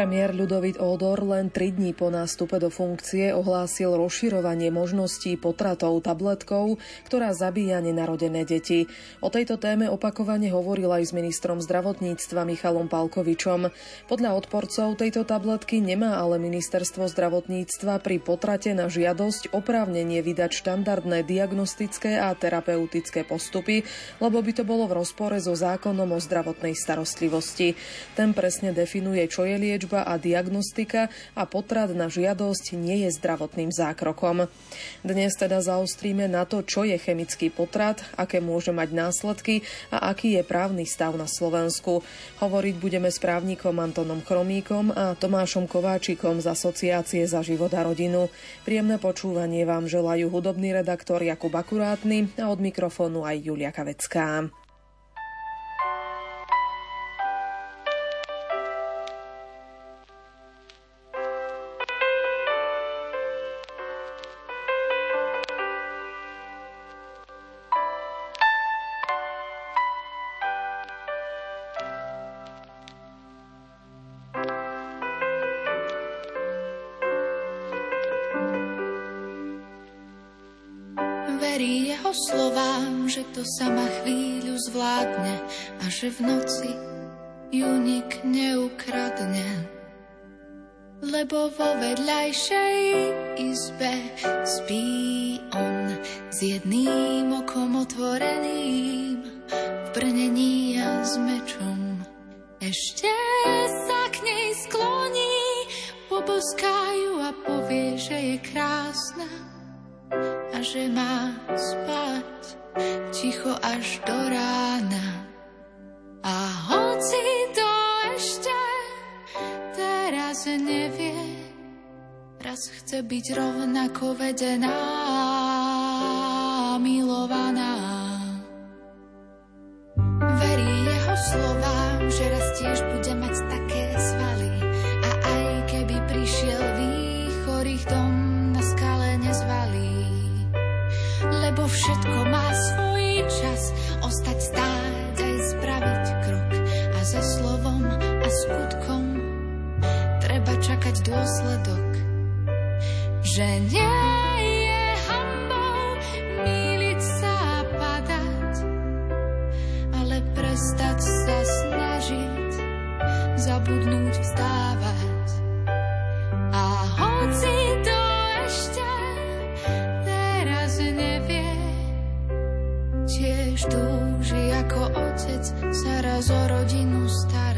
Premiér Ľudovit Ódor len 3 dní po nástupe do funkcie ohlásil rozširovanie možností potratov tabletkou, ktorá zabíja nenarodené deti. O tejto téme opakovane hovoril aj s ministrom zdravotníctva Michalom Palkovičom. Podľa odporcov tejto tabletky nemá ale ministerstvo zdravotníctva pri potrate na žiadosť oprávnenie vydať štandardné diagnostické a terapeutické postupy, lebo by to bolo v rozpore so zákonom o zdravotnej starostlivosti. Ten presne definuje, čo je liečba liečba a diagnostika a potrat na žiadosť nie je zdravotným zákrokom. Dnes teda zaostríme na to, čo je chemický potrat, aké môže mať následky a aký je právny stav na Slovensku. Hovoriť budeme s právnikom Antonom Chromíkom a Tomášom Kováčikom z Asociácie za život a rodinu. Príjemné počúvanie vám želajú hudobný redaktor Jakub Akurátny a od mikrofónu aj Julia Kavecká. To sama chvíľu zvládne a že v noci ju nik neukradne. Lebo vo vedľajšej izbe spí on s jedným okom otvoreným v brnení a s mečom. Ešte sa k nej skloní, poboskájú a povie, že je krásna že má spať ticho až do rána. A hoci to ešte teraz nevie, raz chce byť rovnako vedená, sa raz o rodinu starať.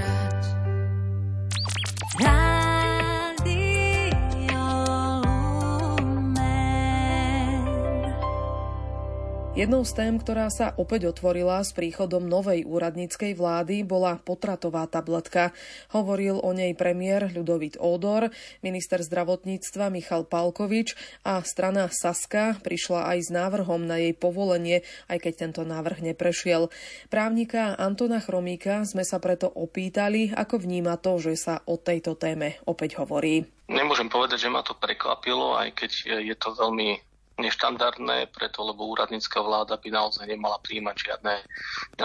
Jednou z tém, ktorá sa opäť otvorila s príchodom novej úradníckej vlády, bola potratová tabletka. Hovoril o nej premiér Ľudovit Ódor, minister zdravotníctva Michal Palkovič a strana Saska prišla aj s návrhom na jej povolenie, aj keď tento návrh neprešiel. Právnika Antona Chromíka sme sa preto opýtali, ako vníma to, že sa o tejto téme opäť hovorí. Nemôžem povedať, že ma to prekvapilo, aj keď je to veľmi neštandardné, preto lebo úradnícka vláda by naozaj nemala príjmať žiadne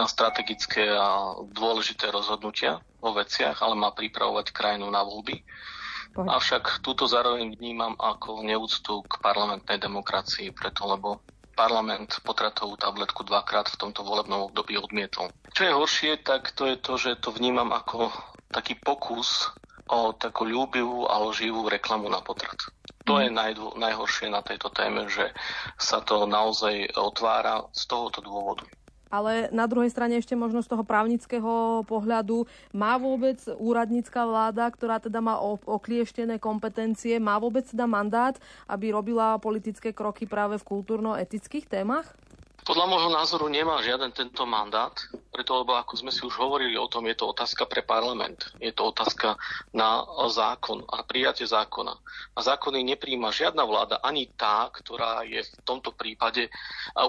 strategické a dôležité rozhodnutia vo veciach, ale má pripravovať krajinu na voľby. Avšak túto zároveň vnímam ako neúctu k parlamentnej demokracii, preto lebo parlament potratovú tabletku dvakrát v tomto volebnom období odmietol. Čo je horšie, tak to je to, že to vnímam ako taký pokus o takú ľúbivú a loživú reklamu na potrat. To je naj, najhoršie na tejto téme, že sa to naozaj otvára z tohoto dôvodu. Ale na druhej strane ešte možno z toho právnického pohľadu má vôbec úradnícka vláda, ktorá teda má oklieštené kompetencie, má vôbec teda mandát, aby robila politické kroky práve v kultúrno-etických témach? Podľa môjho názoru nemá žiaden tento mandát, preto lebo ako sme si už hovorili o tom, je to otázka pre parlament. Je to otázka na zákon a prijatie zákona. A zákony nepríjma žiadna vláda, ani tá, ktorá je v tomto prípade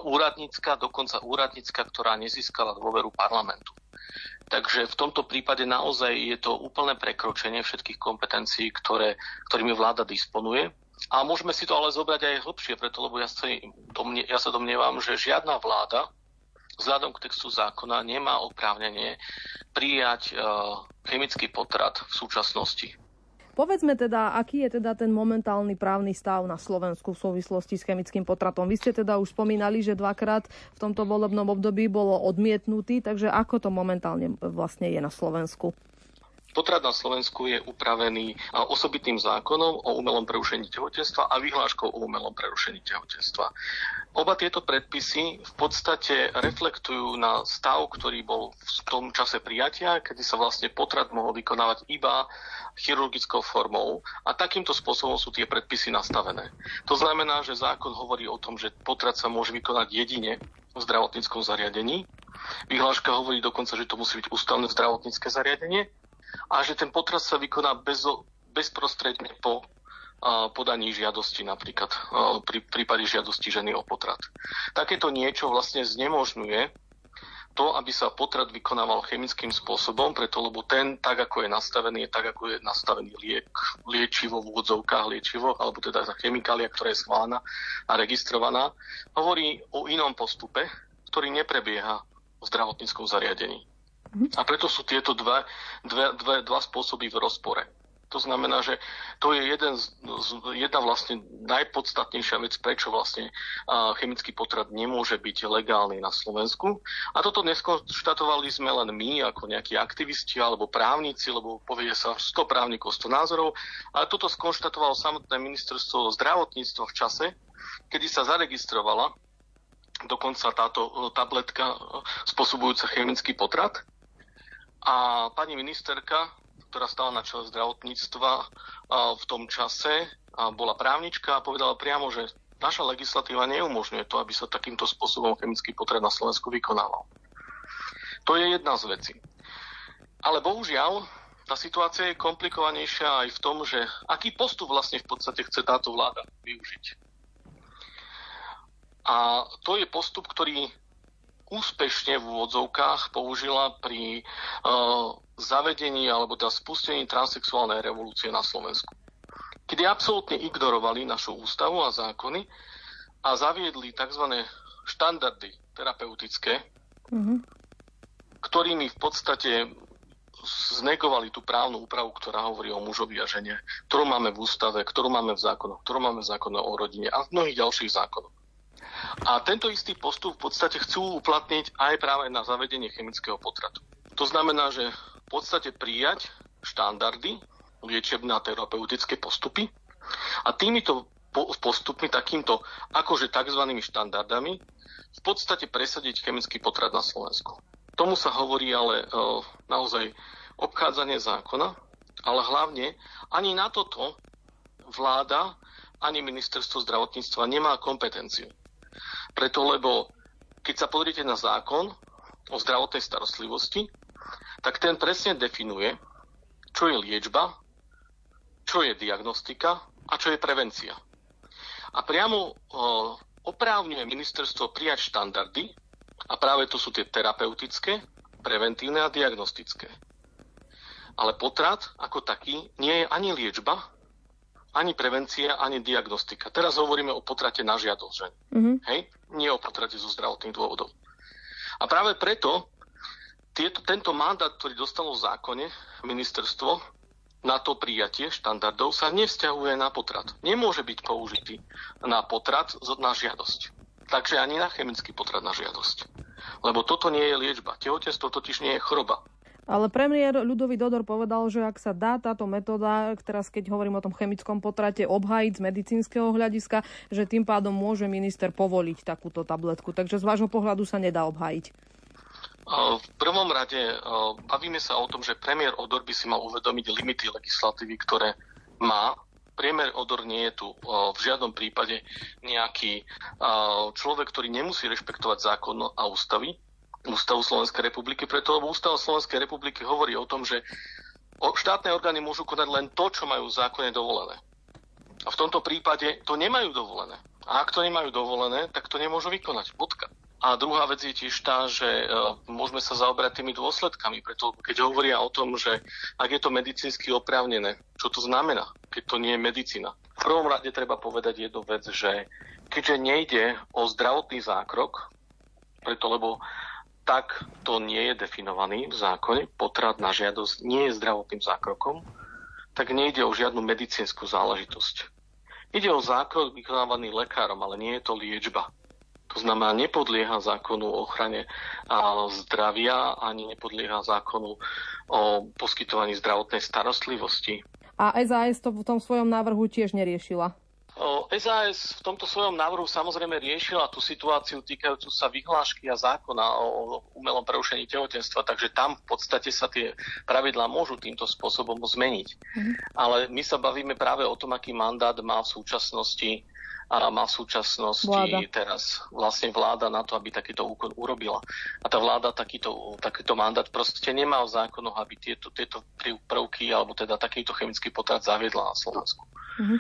úradnícka, dokonca úradnícka, ktorá nezískala dôveru parlamentu. Takže v tomto prípade naozaj je to úplné prekročenie všetkých kompetencií, ktoré, ktorými vláda disponuje a môžeme si to ale zobrať aj hlbšie, preto lebo ja, si domnie, ja sa domnievam, že žiadna vláda vzhľadom k textu zákona nemá oprávnenie prijať uh, chemický potrat v súčasnosti. Povedzme teda, aký je teda ten momentálny právny stav na Slovensku v súvislosti s chemickým potratom. Vy ste teda už spomínali, že dvakrát v tomto volebnom období bolo odmietnutý, takže ako to momentálne vlastne je na Slovensku? Potrat na Slovensku je upravený osobitným zákonom o umelom prerušení tehotenstva a vyhláškou o umelom prerušení tehotenstva. Oba tieto predpisy v podstate reflektujú na stav, ktorý bol v tom čase prijatia, kedy sa vlastne potrat mohol vykonávať iba chirurgickou formou a takýmto spôsobom sú tie predpisy nastavené. To znamená, že zákon hovorí o tom, že potrat sa môže vykonať jedine v zdravotníckom zariadení. Vyhláška hovorí dokonca, že to musí byť ústavné zdravotnícke zariadenie a že ten potrat sa vykoná bez, bezprostredne po podaní žiadosti napríklad, pri prípade žiadosti ženy o potrat. Takéto niečo vlastne znemožňuje to, aby sa potrat vykonával chemickým spôsobom, preto lebo ten, tak ako je nastavený, je tak ako je nastavený liek, liečivo v úvodzovkách liečivo, alebo teda tá chemikália, ktorá je schválená a registrovaná, hovorí o inom postupe, ktorý neprebieha v zdravotníckom zariadení. A preto sú tieto dva, dve, dve, dva spôsoby v rozpore. To znamená, že to je jeden z, jedna vlastne najpodstatnejšia vec, prečo vlastne chemický potrat nemôže byť legálny na Slovensku. A toto neskonštatovali sme len my, ako nejakí aktivisti alebo právnici, lebo povie sa 100 právnikov, 100 názorov, ale toto skonštatovalo samotné ministerstvo zdravotníctva v čase, kedy sa zaregistrovala dokonca táto tabletka spôsobujúca chemický potrat a pani ministerka, ktorá stala na čele zdravotníctva v tom čase, bola právnička a povedala priamo, že naša legislatíva neumožňuje to, aby sa takýmto spôsobom chemický potrat na Slovensku vykonával. To je jedna z vecí. Ale bohužiaľ, tá situácia je komplikovanejšia aj v tom, že aký postup vlastne v podstate chce táto vláda využiť. A to je postup, ktorý úspešne v úvodzovkách použila pri uh, zavedení alebo teda spustení transexuálnej revolúcie na Slovensku. Kedy absolútne ignorovali našu ústavu a zákony a zaviedli tzv. štandardy terapeutické, mm-hmm. ktorými v podstate znegovali tú právnu úpravu, ktorá hovorí o mužovi a žene, ktorú máme v ústave, ktorú máme v zákonoch, ktorú máme v zákone o rodine a v mnohých ďalších zákonoch. A tento istý postup v podstate chcú uplatniť aj práve na zavedenie chemického potratu. To znamená, že v podstate prijať štandardy, liečebné a terapeutické postupy a týmito postupmi, takýmto akože tzv. štandardami, v podstate presadiť chemický potrat na Slovensku. Tomu sa hovorí ale e, naozaj obchádzanie zákona, ale hlavne ani na toto vláda ani ministerstvo zdravotníctva nemá kompetenciu. Preto, lebo keď sa pozriete na zákon o zdravotnej starostlivosti, tak ten presne definuje, čo je liečba, čo je diagnostika a čo je prevencia. A priamo oprávňuje ministerstvo prijať štandardy, a práve to sú tie terapeutické, preventívne a diagnostické. Ale potrat ako taký nie je ani liečba, ani prevencia, ani diagnostika. Teraz hovoríme o potrate na žiadosť ženy. Mm-hmm. Hej? Nie o potrate zo zdravotných dôvodov. A práve preto tieto, tento mandát, ktorý dostalo v zákone ministerstvo na to prijatie štandardov, sa nevzťahuje na potrat. Nemôže byť použitý na potrat na žiadosť. Takže ani na chemický potrat na žiadosť. Lebo toto nie je liečba. Tehotenstvo totiž nie je choroba. Ale premiér Ľudový Dodor povedal, že ak sa dá táto metóda, teraz keď hovorím o tom chemickom potrate, obhájiť z medicínskeho hľadiska, že tým pádom môže minister povoliť takúto tabletku. Takže z vášho pohľadu sa nedá obhájiť. V prvom rade bavíme sa o tom, že premiér Odor by si mal uvedomiť limity legislatívy, ktoré má. Premiér Odor nie je tu v žiadnom prípade nejaký človek, ktorý nemusí rešpektovať zákon a ústavy. Ústavu Slovenskej republiky, preto lebo Ústava Slovenskej republiky hovorí o tom, že štátne orgány môžu konať len to, čo majú zákonne dovolené. A v tomto prípade to nemajú dovolené. A ak to nemajú dovolené, tak to nemôžu vykonať. Bodka. A druhá vec je tiež tá, že e, môžeme sa zaoberať tými dôsledkami, preto keď hovoria o tom, že ak je to medicínsky oprávnené, čo to znamená, keď to nie je medicína. V prvom rade treba povedať jednu vec, že keďže nejde o zdravotný zákrok, preto lebo tak to nie je definovaný v zákone. Potrat na žiadosť nie je zdravotným zákrokom. tak nejde o žiadnu medicínsku záležitosť. Ide o zákon vykonávaný lekárom, ale nie je to liečba. To znamená, nepodlieha zákonu o ochrane zdravia ani nepodlieha zákonu o poskytovaní zdravotnej starostlivosti. A SAS to v tom svojom návrhu tiež neriešila? SAS v tomto svojom návrhu samozrejme riešila tú situáciu týkajúcu sa vyhlášky a zákona o umelom prerušení tehotenstva, takže tam v podstate sa tie pravidlá môžu týmto spôsobom zmeniť. Mm. Ale my sa bavíme práve o tom, aký mandát má v súčasnosti a má v súčasnosti vláda. teraz vlastne vláda na to, aby takýto úkon urobila. A tá vláda takýto, takýto mandát proste nemá v zákonoch, aby tieto, tieto prvky alebo teda takýto chemický potrat zaviedla na Slovensku. Mm-hmm.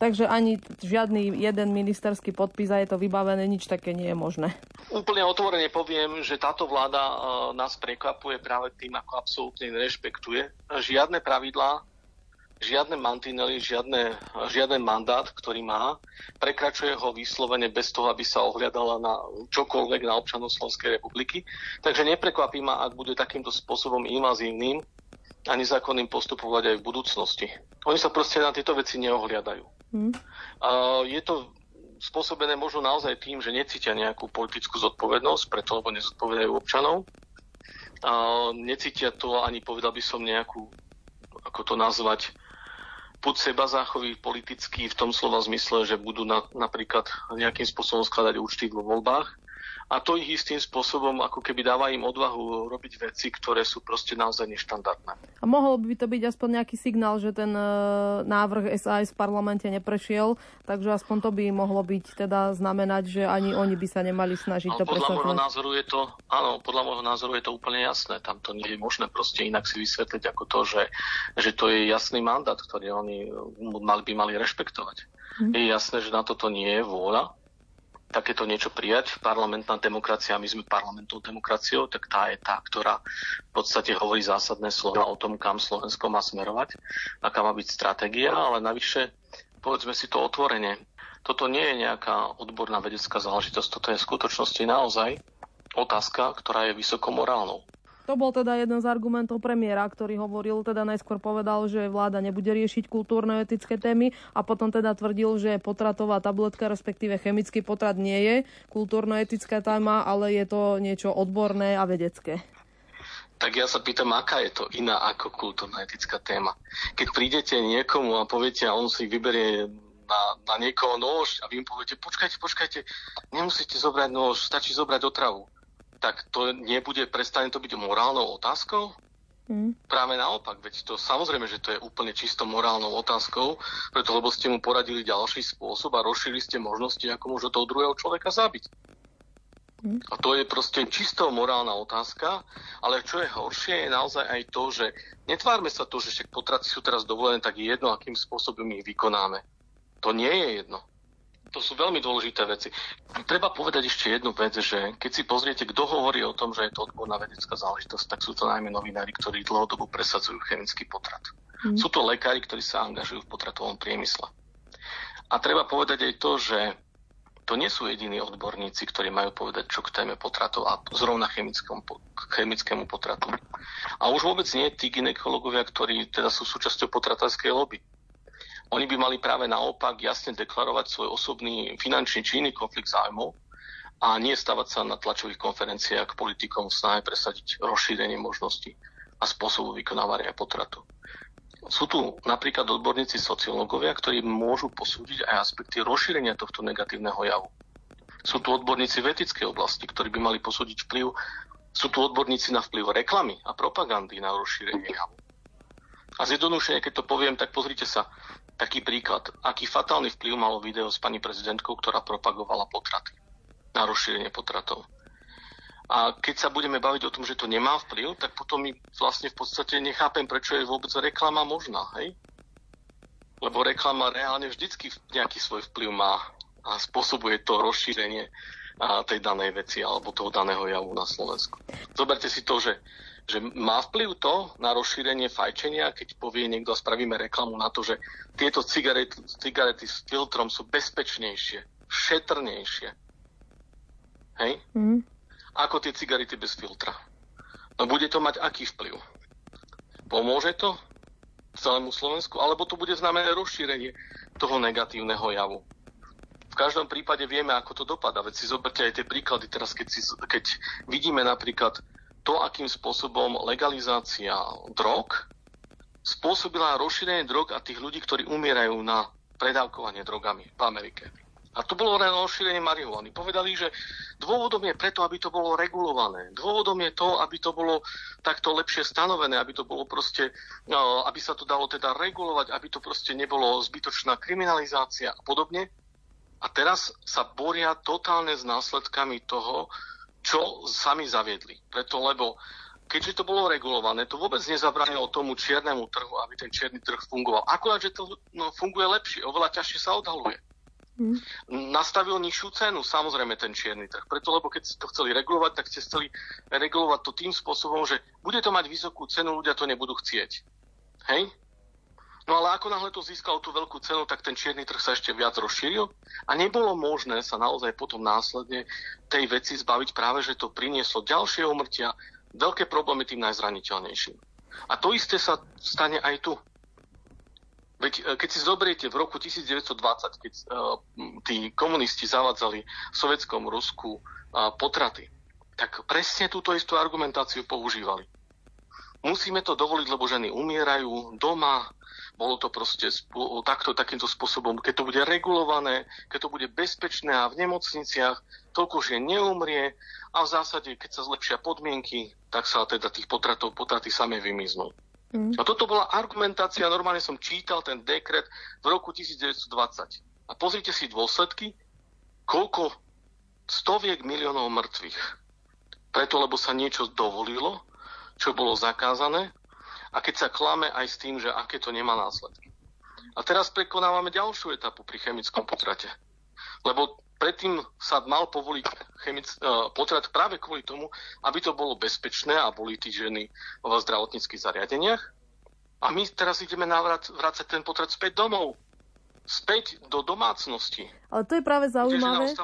Takže ani žiadny jeden ministerský podpis a je to vybavené, nič také nie je možné. Úplne otvorene poviem, že táto vláda e, nás prekvapuje práve tým, ako absolútne nerešpektuje žiadne pravidlá, žiadne mantinely, žiadne, žiaden mandát, ktorý má, prekračuje ho vyslovene bez toho, aby sa ohľadala na čokoľvek na občanov Slovenskej republiky. Takže neprekvapí ma, ak bude takýmto spôsobom invazívnym a nezákonným postupovať aj v budúcnosti. Oni sa proste na tieto veci neohliadajú. Hmm. A je to spôsobené možno naozaj tým, že necítia nejakú politickú zodpovednosť, preto lebo nezodpovedajú občanov. A necítia to ani, povedal by som, nejakú, ako to nazvať, put seba záchový politický v tom slova zmysle, že budú na, napríklad nejakým spôsobom skladať účty vo voľbách a to ich istým spôsobom ako keby dáva im odvahu robiť veci, ktoré sú proste naozaj neštandardné. A mohol by to byť aspoň nejaký signál, že ten e, návrh SAS v parlamente neprešiel, takže aspoň to by mohlo byť teda znamenať, že ani oni by sa nemali snažiť to podľa môjho názoru je to, áno, podľa môjho názoru je to úplne jasné. Tam to nie je možné proste inak si vysvetliť ako to, že, že to je jasný mandát, ktorý oni mali, by mali rešpektovať. Hm. Je jasné, že na toto nie je vôľa takéto niečo prijať. Parlamentná demokracia, my sme parlamentnou demokraciou, tak tá je tá, ktorá v podstate hovorí zásadné slova o tom, kam Slovensko má smerovať, aká má byť stratégia, ale navyše, povedzme si to otvorene, toto nie je nejaká odborná vedecká záležitosť, toto je v skutočnosti naozaj otázka, ktorá je vysoko morálnou. To bol teda jeden z argumentov premiéra, ktorý hovoril, teda najskôr povedal, že vláda nebude riešiť kultúrno-etické témy a potom teda tvrdil, že potratová tabletka, respektíve chemický potrat nie je kultúrno-etická téma, ale je to niečo odborné a vedecké. Tak ja sa pýtam, aká je to iná ako kultúrno-etická téma. Keď prídete niekomu a poviete, a on si vyberie na, na niekoho nôž a vy im poviete, počkajte, počkajte, nemusíte zobrať nôž, stačí zobrať otravu tak to nebude, prestane to byť morálnou otázkou? Mm. Práve naopak, veď to samozrejme, že to je úplne čisto morálnou otázkou, preto lebo ste mu poradili ďalší spôsob a rozšírili ste možnosti, ako môže toho druhého človeka zabiť. Mm. A to je proste čisto morálna otázka, ale čo je horšie, je naozaj aj to, že netvárme sa to, že však potraty sú teraz dovolené, tak je jedno, akým spôsobom ich vykonáme. To nie je jedno. To sú veľmi dôležité veci. Treba povedať ešte jednu vec, že keď si pozriete, kto hovorí o tom, že je to odborná vedecká záležitosť, tak sú to najmä novinári, ktorí dlhodobo presadzujú chemický potrat. Mm. Sú to lekári, ktorí sa angažujú v potratovom priemysle. A treba povedať aj to, že to nie sú jediní odborníci, ktorí majú povedať, čo k téme potratov a zrovna chemickému, chemickému potratu. A už vôbec nie tí ginekologovia, ktorí teda sú súčasťou potratárskej lobby. Oni by mali práve naopak jasne deklarovať svoj osobný finančný či iný konflikt zájmov a nie stavať sa na tlačových konferenciách politikom v snahe presadiť rozšírenie možností a spôsobu vykonávania potratu. Sú tu napríklad odborníci sociológovia, ktorí môžu posúdiť aj aspekty rozšírenia tohto negatívneho javu. Sú tu odborníci v etickej oblasti, ktorí by mali posúdiť vplyv sú tu odborníci na vplyv reklamy a propagandy na rozšírenie javu. A zjednodušene, keď to poviem, tak pozrite sa, taký príklad, aký fatálny vplyv malo video s pani prezidentkou, ktorá propagovala potraty na rozšírenie potratov. A keď sa budeme baviť o tom, že to nemá vplyv, tak potom my vlastne v podstate nechápem, prečo je vôbec reklama možná, hej? Lebo reklama reálne vždycky nejaký svoj vplyv má a spôsobuje to rozšírenie tej danej veci alebo toho daného javu na Slovensku. Zoberte si to, že že má vplyv to na rozšírenie fajčenia, keď povie niekto a spravíme reklamu na to, že tieto cigarety, cigarety s filtrom sú bezpečnejšie, šetrnejšie. Hej? Mm. Ako tie cigarety bez filtra. No bude to mať aký vplyv? Pomôže to? celému Slovensku, alebo to bude znamenať rozšírenie toho negatívneho javu. V každom prípade vieme, ako to dopadá. Veď si zoberte aj tie príklady teraz, keď, si, keď vidíme napríklad to, akým spôsobom legalizácia drog spôsobila rozšírenie drog a tých ľudí, ktorí umierajú na predávkovanie drogami v Amerike. A to bolo len rozšírenie marihuany. Povedali, že dôvodom je preto, aby to bolo regulované. Dôvodom je to, aby to bolo takto lepšie stanovené, aby to bolo proste, no, aby sa to dalo teda regulovať, aby to proste nebolo zbytočná kriminalizácia a podobne. A teraz sa boria totálne s následkami toho, čo sami zaviedli. Preto, lebo keďže to bolo regulované, to vôbec nezabránilo tomu čiernemu trhu, aby ten čierny trh fungoval. Akurát, že to no, funguje lepšie, oveľa ťažšie sa odhaluje. Mm. Nastavil nižšiu cenu, samozrejme, ten čierny trh. Preto, lebo keď ste to chceli regulovať, tak ste chceli regulovať to tým spôsobom, že bude to mať vysokú cenu, ľudia to nebudú chcieť. Hej? No ale ako náhle to získalo tú veľkú cenu, tak ten čierny trh sa ešte viac rozšíril a nebolo možné sa naozaj potom následne tej veci zbaviť práve, že to prinieslo ďalšie umrtia, veľké problémy tým najzraniteľnejším. A to isté sa stane aj tu. Veď e, keď si zoberiete v roku 1920, keď uh, tí komunisti zavádzali v sovietskom Rusku uh, potraty, tak presne túto istú argumentáciu používali. Musíme to dovoliť, lebo ženy umierajú doma, bolo to proste takto, takýmto spôsobom, keď to bude regulované, keď to bude bezpečné a v nemocniciach, toľko že neumrie a v zásade, keď sa zlepšia podmienky, tak sa teda tých potratov potraty same vymiznú. Mm. A toto bola argumentácia, normálne som čítal ten dekret v roku 1920. A pozrite si dôsledky, koľko stoviek miliónov mŕtvych. Preto, lebo sa niečo dovolilo, čo bolo zakázané, a keď sa klame aj s tým, že aké to nemá následky. A teraz prekonávame ďalšiu etapu pri chemickom potrate. Lebo predtým sa mal povoliť chemic, uh, potrat práve kvôli tomu, aby to bolo bezpečné a boli tí ženy v zdravotníckých zariadeniach. A my teraz ideme navrať, vrácať ten potrat späť domov späť do domácnosti. Ale to je práve zaujímavé,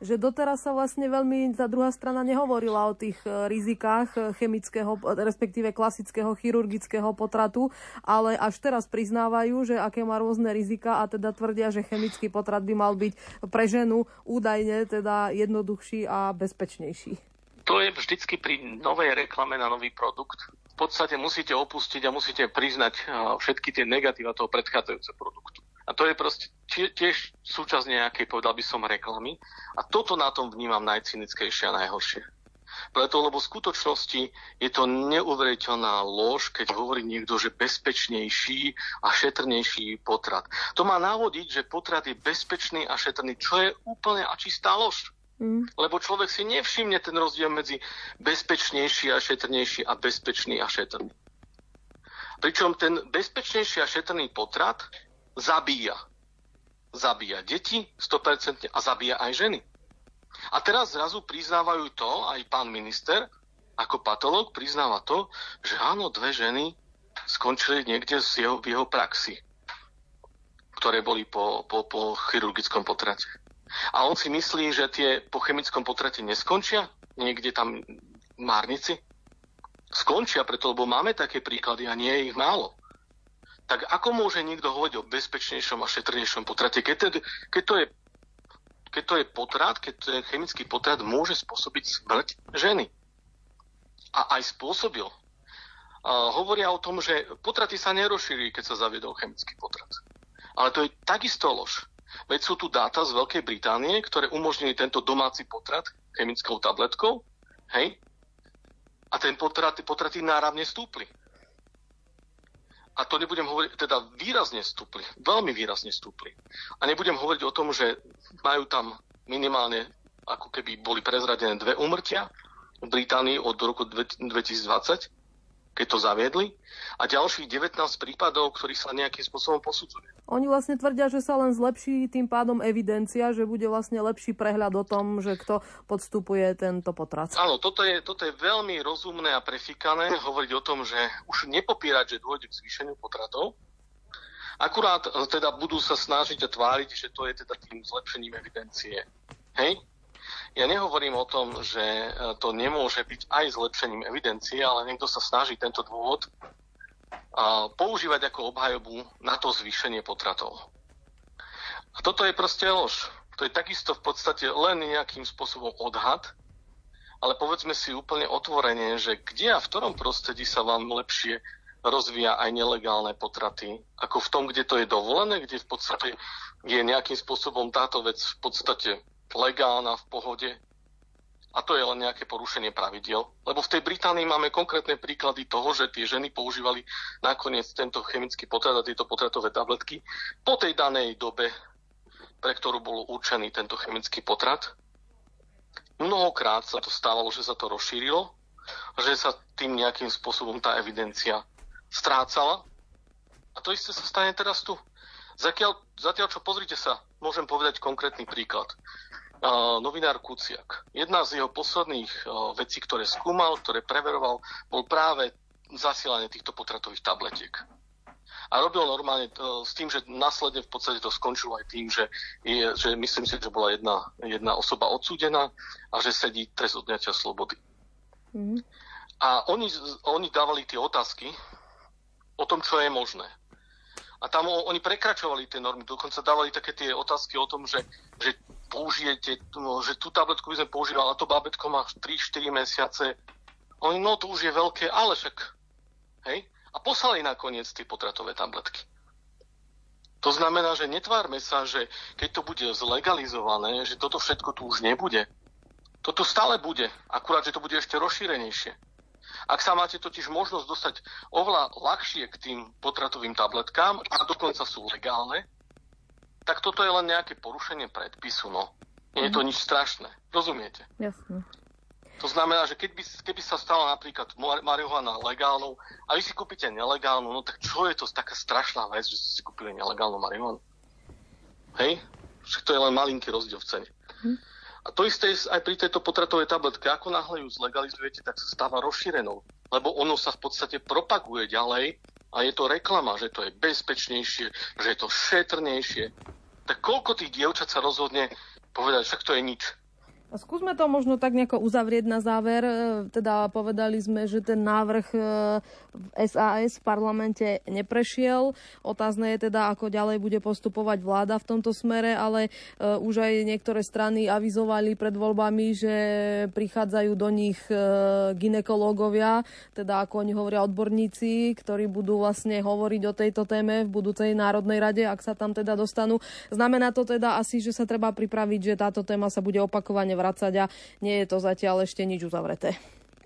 že doteraz sa vlastne veľmi tá druhá strana nehovorila o tých e, rizikách e, chemického, respektíve klasického chirurgického potratu, ale až teraz priznávajú, že aké má rôzne rizika a teda tvrdia, že chemický potrat by mal byť pre ženu údajne teda jednoduchší a bezpečnejší. To je vždycky pri novej reklame na nový produkt. V podstate musíte opustiť a musíte priznať e, všetky tie negatíva toho predchádzajúceho produktu. A to je proste tiež súčasť nejakej, povedal by som, reklamy. A toto na tom vnímam najcynickejšie a najhoršie. Preto, lebo v skutočnosti je to neuveriteľná lož, keď hovorí niekto, že bezpečnejší a šetrnejší potrat. To má navodiť, že potrat je bezpečný a šetrný, čo je úplne a čistá lož. Mm. Lebo človek si nevšimne ten rozdiel medzi bezpečnejší a šetrnejší a bezpečný a šetrný. Pričom ten bezpečnejší a šetrný potrat zabíja. Zabíja deti 100% a zabíja aj ženy. A teraz zrazu priznávajú to, aj pán minister, ako patológ priznáva to, že áno, dve ženy skončili niekde z jeho, v jeho praxi, ktoré boli po, po, po chirurgickom potrate. A on si myslí, že tie po chemickom potrate neskončia niekde tam v Márnici? Skončia preto, lebo máme také príklady a nie je ich málo tak ako môže niekto hovoriť o bezpečnejšom a šetrnejšom potrate, keď, ten, keď, to je, keď to je potrat, keď ten chemický potrat môže spôsobiť smrť ženy. A aj spôsobil. A hovoria o tom, že potraty sa nerozšíri, keď sa zaviedol chemický potrat. Ale to je takisto lož. Veď sú tu dáta z Veľkej Británie, ktoré umožnili tento domáci potrat chemickou tabletkou, hej? A ten potrat, potraty náravne stúpli a to nebudem hovoriť, teda výrazne stúpli, veľmi výrazne stúpli. A nebudem hovoriť o tom, že majú tam minimálne, ako keby boli prezradené dve úmrtia v Británii od roku 2020, keď to zaviedli, a ďalších 19 prípadov, ktorých sa nejakým spôsobom posudzuje. Oni vlastne tvrdia, že sa len zlepší tým pádom evidencia, že bude vlastne lepší prehľad o tom, že kto podstupuje tento potrat. Áno, toto je, toto je veľmi rozumné a prefikané hovoriť o tom, že už nepopírať, že dôjde k zvýšeniu potratov, Akurát e, teda budú sa snažiť a tváriť, že to je teda tým zlepšením evidencie. Hej? Ja nehovorím o tom, že e, to nemôže byť aj zlepšením evidencie, ale niekto sa snaží tento dôvod používať ako obhajobu na to zvýšenie potratov. A toto je proste lož. To je takisto v podstate len nejakým spôsobom odhad, ale povedzme si úplne otvorene, že kde a v ktorom prostredí sa vám lepšie rozvíja aj nelegálne potraty, ako v tom, kde to je dovolené, kde v podstate je nejakým spôsobom táto vec v podstate legálna v pohode, a to je len nejaké porušenie pravidiel. Lebo v tej Británii máme konkrétne príklady toho, že tie ženy používali nakoniec tento chemický potrat a tieto potratové tabletky po tej danej dobe, pre ktorú bol určený tento chemický potrat. Mnohokrát sa to stávalo, že sa to rozšírilo, že sa tým nejakým spôsobom tá evidencia strácala. A to isté sa stane teraz tu. Zatiaľ, zatiaľ čo pozrite sa, môžem povedať konkrétny príklad novinár Kuciak. Jedna z jeho posledných vecí, ktoré skúmal, ktoré preveroval, bol práve zasielanie týchto potratových tabletiek. A robil normálne s tým, že následne v podstate to skončilo aj tým, že, je, že myslím si, že bola jedna, jedna osoba odsúdená a že sedí trest odňatia slobody. Mm. A oni, oni dávali tie otázky o tom, čo je možné. A tam oni prekračovali tie normy, dokonca dávali také tie otázky o tom, že, že použijete, no, že tú tabletku by sme používali, a to bábetko má 3-4 mesiace. Oni, no to už je veľké, ale však, hej? A poslali nakoniec tie potratové tabletky. To znamená, že netvárme sa, že keď to bude zlegalizované, že toto všetko tu už nebude. Toto stále bude, akurát, že to bude ešte rozšírenejšie. Ak sa máte totiž možnosť dostať oveľa ľahšie k tým potratovým tabletkám a dokonca sú legálne, tak toto je len nejaké porušenie predpisu, no. Nie je to mhm. nič strašné. Rozumiete? Jasne. To znamená, že keby, keby sa stala napríklad marihuana legálnou a vy si kúpite nelegálnu, no tak čo je to taká strašná vec, že ste si kúpili nelegálnu marihuanu? Hej? Však to je len malinký rozdiel v cene. Hm. A to isté je aj pri tejto potratovej tabletke. Ako náhle ju zlegalizujete, tak sa stáva rozšírenou. Lebo ono sa v podstate propaguje ďalej a je to reklama, že to je bezpečnejšie, že je to šetrnejšie, tak koľko tých dievčat sa rozhodne povedať, však to je nič. Skúsme to možno tak nejako uzavrieť na záver. E, teda povedali sme, že ten návrh SAS e, v parlamente neprešiel. Otázne je teda, ako ďalej bude postupovať vláda v tomto smere, ale e, už aj niektoré strany avizovali pred voľbami, že prichádzajú do nich ginekológovia, teda ako oni hovoria odborníci, ktorí budú vlastne hovoriť o tejto téme v budúcej Národnej rade, ak sa tam teda dostanú. Znamená to teda asi, že sa treba pripraviť, že táto téma sa bude opakovane vracať a nie je to zatiaľ ešte nič uzavreté.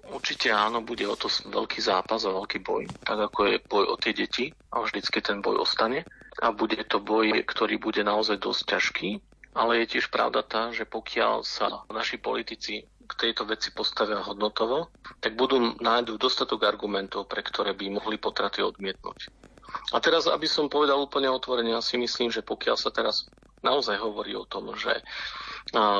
Určite áno, bude o to veľký zápas a veľký boj, tak ako je boj o tie deti a vždycky ten boj ostane. A bude to boj, ktorý bude naozaj dosť ťažký, ale je tiež pravda tá, že pokiaľ sa naši politici k tejto veci postavia hodnotovo, tak budú nájdu dostatok argumentov, pre ktoré by mohli potraty odmietnúť. A teraz, aby som povedal úplne otvorene, ja si myslím, že pokiaľ sa teraz naozaj hovorí o tom, že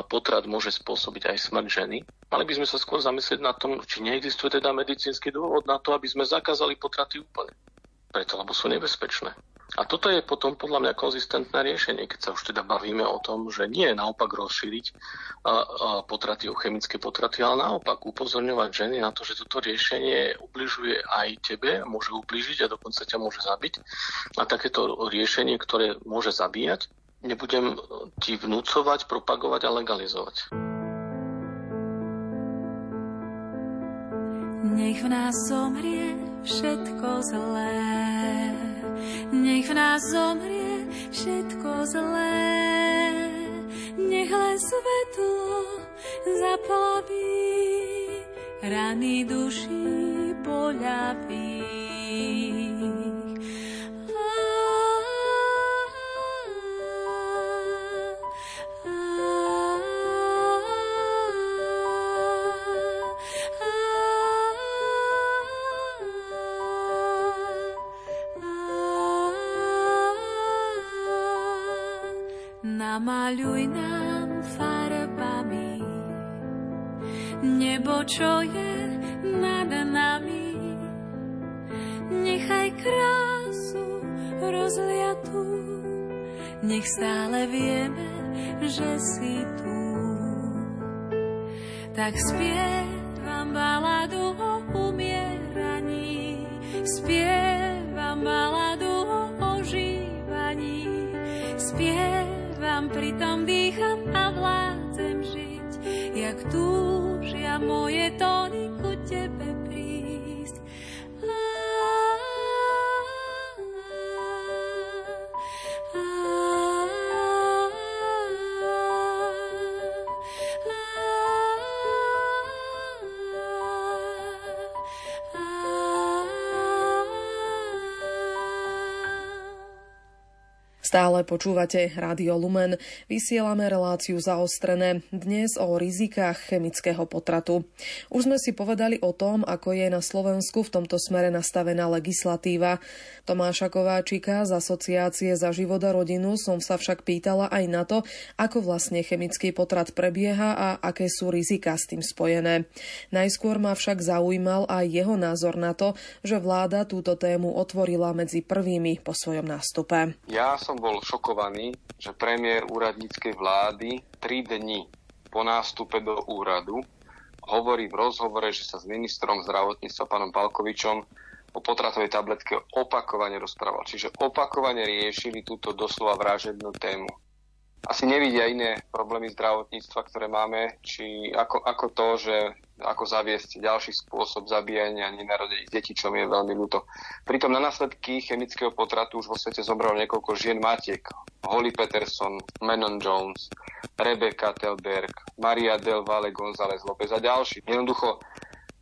potrat môže spôsobiť aj smrť ženy. Mali by sme sa skôr zamyslieť na tom, či neexistuje teda medicínsky dôvod na to, aby sme zakázali potraty úplne. Preto, lebo sú nebezpečné. A toto je potom podľa mňa konzistentné riešenie, keď sa už teda bavíme o tom, že nie je naopak rozšíriť a, a potraty o chemické potraty, ale naopak upozorňovať ženy na to, že toto riešenie ubližuje aj tebe, môže ubližiť a dokonca ťa môže zabiť. A takéto riešenie, ktoré môže zabíjať, nebudem ti vnúcovať, propagovať a legalizovať. Nech v nás zomrie všetko zlé. Nech v nás zomrie všetko zlé. Nech len svetlo zaplaví rany duší poľaví. Namaľuj nám farbami nebo, čo je nad nami. Nechaj krásu rozliatú, nech stále vieme, že si tu. Tak spievam baladu o umieraní, jak túžia moje tóny Stále počúvate Rádio Lumen. Vysielame reláciu zaostrené. Dnes o rizikách chemického potratu. Už sme si povedali o tom, ako je na Slovensku v tomto smere nastavená legislatíva. Tomáša Kováčika z Asociácie za život a rodinu som sa však pýtala aj na to, ako vlastne chemický potrat prebieha a aké sú rizika s tým spojené. Najskôr ma však zaujímal aj jeho názor na to, že vláda túto tému otvorila medzi prvými po svojom nástupe. Ja som bol šokovaný, že premiér úradníckej vlády tri dni po nástupe do úradu hovorí v rozhovore, že sa s ministrom zdravotníctva pánom Palkovičom o potratovej tabletke opakovane rozprával. Čiže opakovane riešili túto doslova vražednú tému asi nevidia iné problémy zdravotníctva, ktoré máme, či ako, ako to, že ako zaviesť ďalší spôsob zabíjania nenarodených detí, čo mi je veľmi ľúto. Pritom na následky chemického potratu už vo svete zobralo niekoľko žien matiek. Holly Peterson, Menon Jones, Rebecca Telberg, Maria Del Valle González López a ďalší. Jednoducho,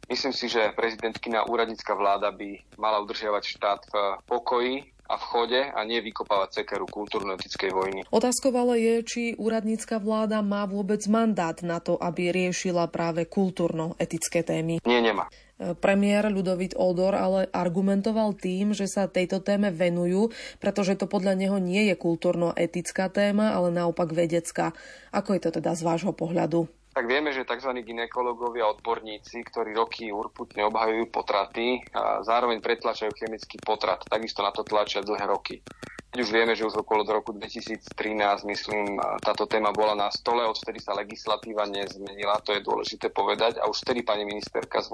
myslím si, že prezidentkina úradnícka vláda by mala udržiavať štát v pokoji a v chode a nie vykopávať cekeru kultúrno-etickej vojny. Otázkou ale je, či úradnícka vláda má vôbec mandát na to, aby riešila práve kultúrno-etické témy. Nie, nemá. E, premiér Ľudovit Odor ale argumentoval tým, že sa tejto téme venujú, pretože to podľa neho nie je kultúrno-etická téma, ale naopak vedecká. Ako je to teda z vášho pohľadu? Tak vieme, že tzv. ginekológovia, odborníci, ktorí roky urputne obhajujú potraty a zároveň pretlačajú chemický potrat. Takisto na to tlačia dlhé roky. Keď už vieme, že už okolo do roku 2013, myslím, táto téma bola na stole, odvtedy sa legislatíva nezmenila, to je dôležité povedať. A už vtedy pani ministerka z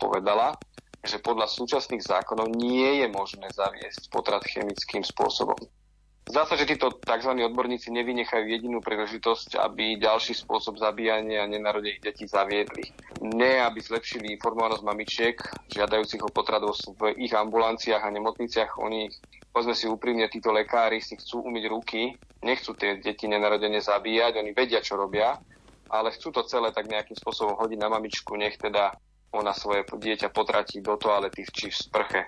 povedala, že podľa súčasných zákonov nie je možné zaviesť potrat chemickým spôsobom. Zdá sa, že títo tzv. odborníci nevynechajú jedinú príležitosť, aby ďalší spôsob zabíjania nenarodených detí zaviedli. Nie, aby zlepšili informovanosť mamičiek, žiadajúcich o potrat v ich ambulanciách a nemocniciach. Oni, povedzme si úprimne, títo lekári si chcú umyť ruky, nechcú tie deti nenarodene zabíjať, oni vedia, čo robia, ale chcú to celé tak nejakým spôsobom hodiť na mamičku, nech teda ona svoje dieťa potratí do toalety či v sprche.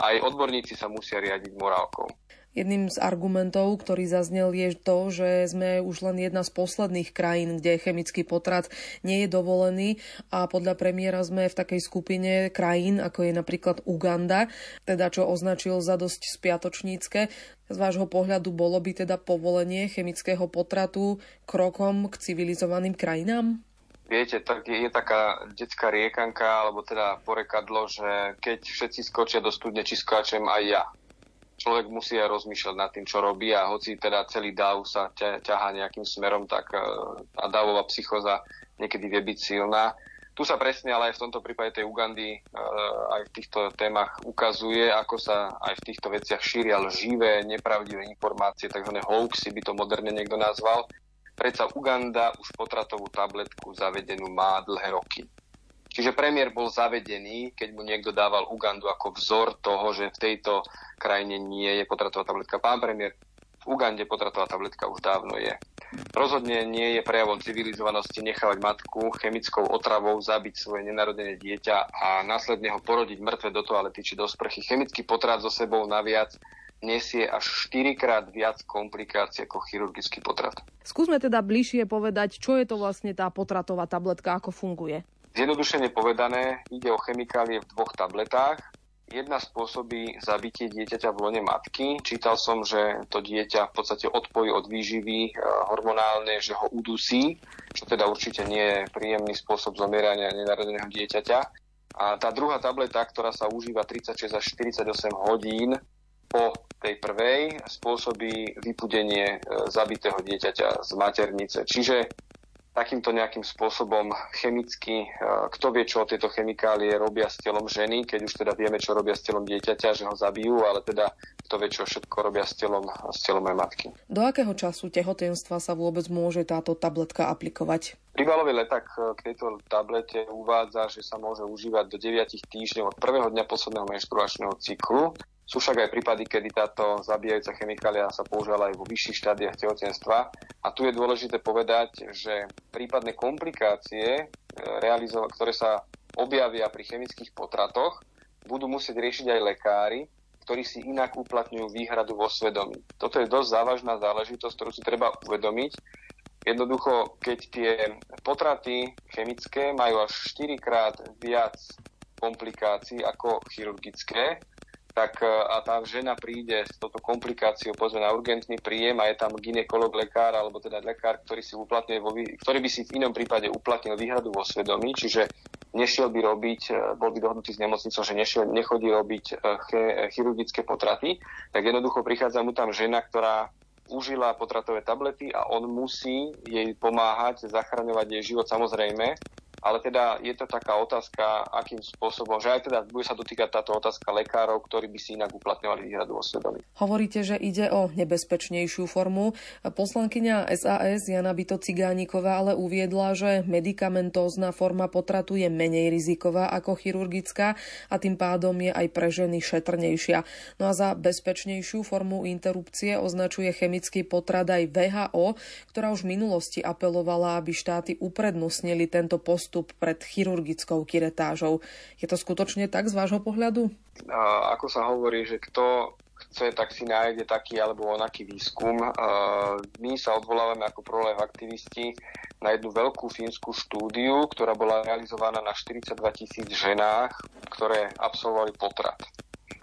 Aj odborníci sa musia riadiť morálkou. Jedným z argumentov, ktorý zaznel, je to, že sme už len jedna z posledných krajín, kde chemický potrat nie je dovolený a podľa premiéra sme v takej skupine krajín, ako je napríklad Uganda, teda čo označil za dosť spiatočnícke. Z vášho pohľadu bolo by teda povolenie chemického potratu krokom k civilizovaným krajinám? Viete, tak je, je taká detská riekanka, alebo teda porekadlo, že keď všetci skočia do studne, či skáčem aj ja človek musí aj rozmýšľať nad tým, čo robí a hoci teda celý dáv sa ťahá nejakým smerom, tak e, a dávová psychoza niekedy vie byť silná. Tu sa presne ale aj v tomto prípade tej Ugandy e, aj v týchto témach ukazuje, ako sa aj v týchto veciach šíria lživé, nepravdivé informácie, tzv. hoaxy by to moderne niekto nazval. Predsa Uganda už potratovú tabletku zavedenú má dlhé roky. Čiže premiér bol zavedený, keď mu niekto dával Ugandu ako vzor toho, že v tejto krajine nie je potratová tabletka. Pán premiér, v Ugande potratová tabletka už dávno je. Rozhodne nie je prejavom civilizovanosti nechávať matku chemickou otravou zabiť svoje nenarodené dieťa a následne ho porodiť mŕtve do toalety či do sprchy. Chemický potrat so sebou naviac nesie až 4 krát viac komplikácií ako chirurgický potrat. Skúsme teda bližšie povedať, čo je to vlastne tá potratová tabletka, ako funguje. Zjednodušene povedané, ide o chemikálie v dvoch tabletách. Jedna spôsobí zabitie dieťaťa v lone matky. Čítal som, že to dieťa v podstate odpojí od výživy e, hormonálne, že ho udusí, čo teda určite nie je príjemný spôsob zomierania nenarodeného dieťaťa. A tá druhá tableta, ktorá sa užíva 36 až 48 hodín po tej prvej, spôsobí vypudenie e, zabitého dieťaťa z maternice. Čiže takýmto nejakým spôsobom chemicky, kto vie, čo tieto chemikálie robia s telom ženy, keď už teda vieme, čo robia s telom dieťaťa, že ho zabijú, ale teda kto vie, čo všetko robia s telom, s telom aj matky. Do akého času tehotenstva sa vôbec môže táto tabletka aplikovať? Príbalový leták k tejto tablete uvádza, že sa môže užívať do 9 týždňov od prvého dňa posledného menštruačného cyklu. Sú však aj prípady, kedy táto zabíjajúca chemikália sa používala aj vo vyšších štádiách tehotenstva. A tu je dôležité povedať, že prípadné komplikácie, e, ktoré sa objavia pri chemických potratoch, budú musieť riešiť aj lekári, ktorí si inak uplatňujú výhradu vo svedomí. Toto je dosť závažná záležitosť, ktorú si treba uvedomiť. Jednoducho, keď tie potraty chemické majú až 4 krát viac komplikácií ako chirurgické, tak e, a tá žena príde s touto komplikáciou povedzme na urgentný príjem a je tam ginekolog, lekár alebo teda lekár, ktorý si uplatňuje vo, ktorý by si v inom prípade uplatnil výhradu vo svedomí, čiže nešiel by robiť, e, bol by dohodnutý s nemocnicou, že nešiel, nechodí robiť e, chirurgické potraty, tak jednoducho prichádza mu tam žena, ktorá užila potratové tablety a on musí jej pomáhať, zachraňovať jej život. Samozrejme, ale teda je to taká otázka, akým spôsobom, že aj teda bude sa dotýkať táto otázka lekárov, ktorí by si inak uplatňovali výhradu o svedomí. Hovoríte, že ide o nebezpečnejšiu formu. Poslankyňa SAS Jana Bito Cigániková ale uviedla, že medikamentózna forma potratu je menej riziková ako chirurgická a tým pádom je aj pre ženy šetrnejšia. No a za bezpečnejšiu formu interrupcie označuje chemický potrat aj VHO, ktorá už v minulosti apelovala, aby štáty uprednostnili tento postup postup pred chirurgickou kiretážou. Je to skutočne tak z vášho pohľadu? A, ako sa hovorí, že kto chce, tak si nájde taký alebo onaký výskum. My sa odvolávame ako prolev aktivisti na jednu veľkú fínsku štúdiu, ktorá bola realizovaná na 42 tisíc ženách, ktoré absolvovali potrat.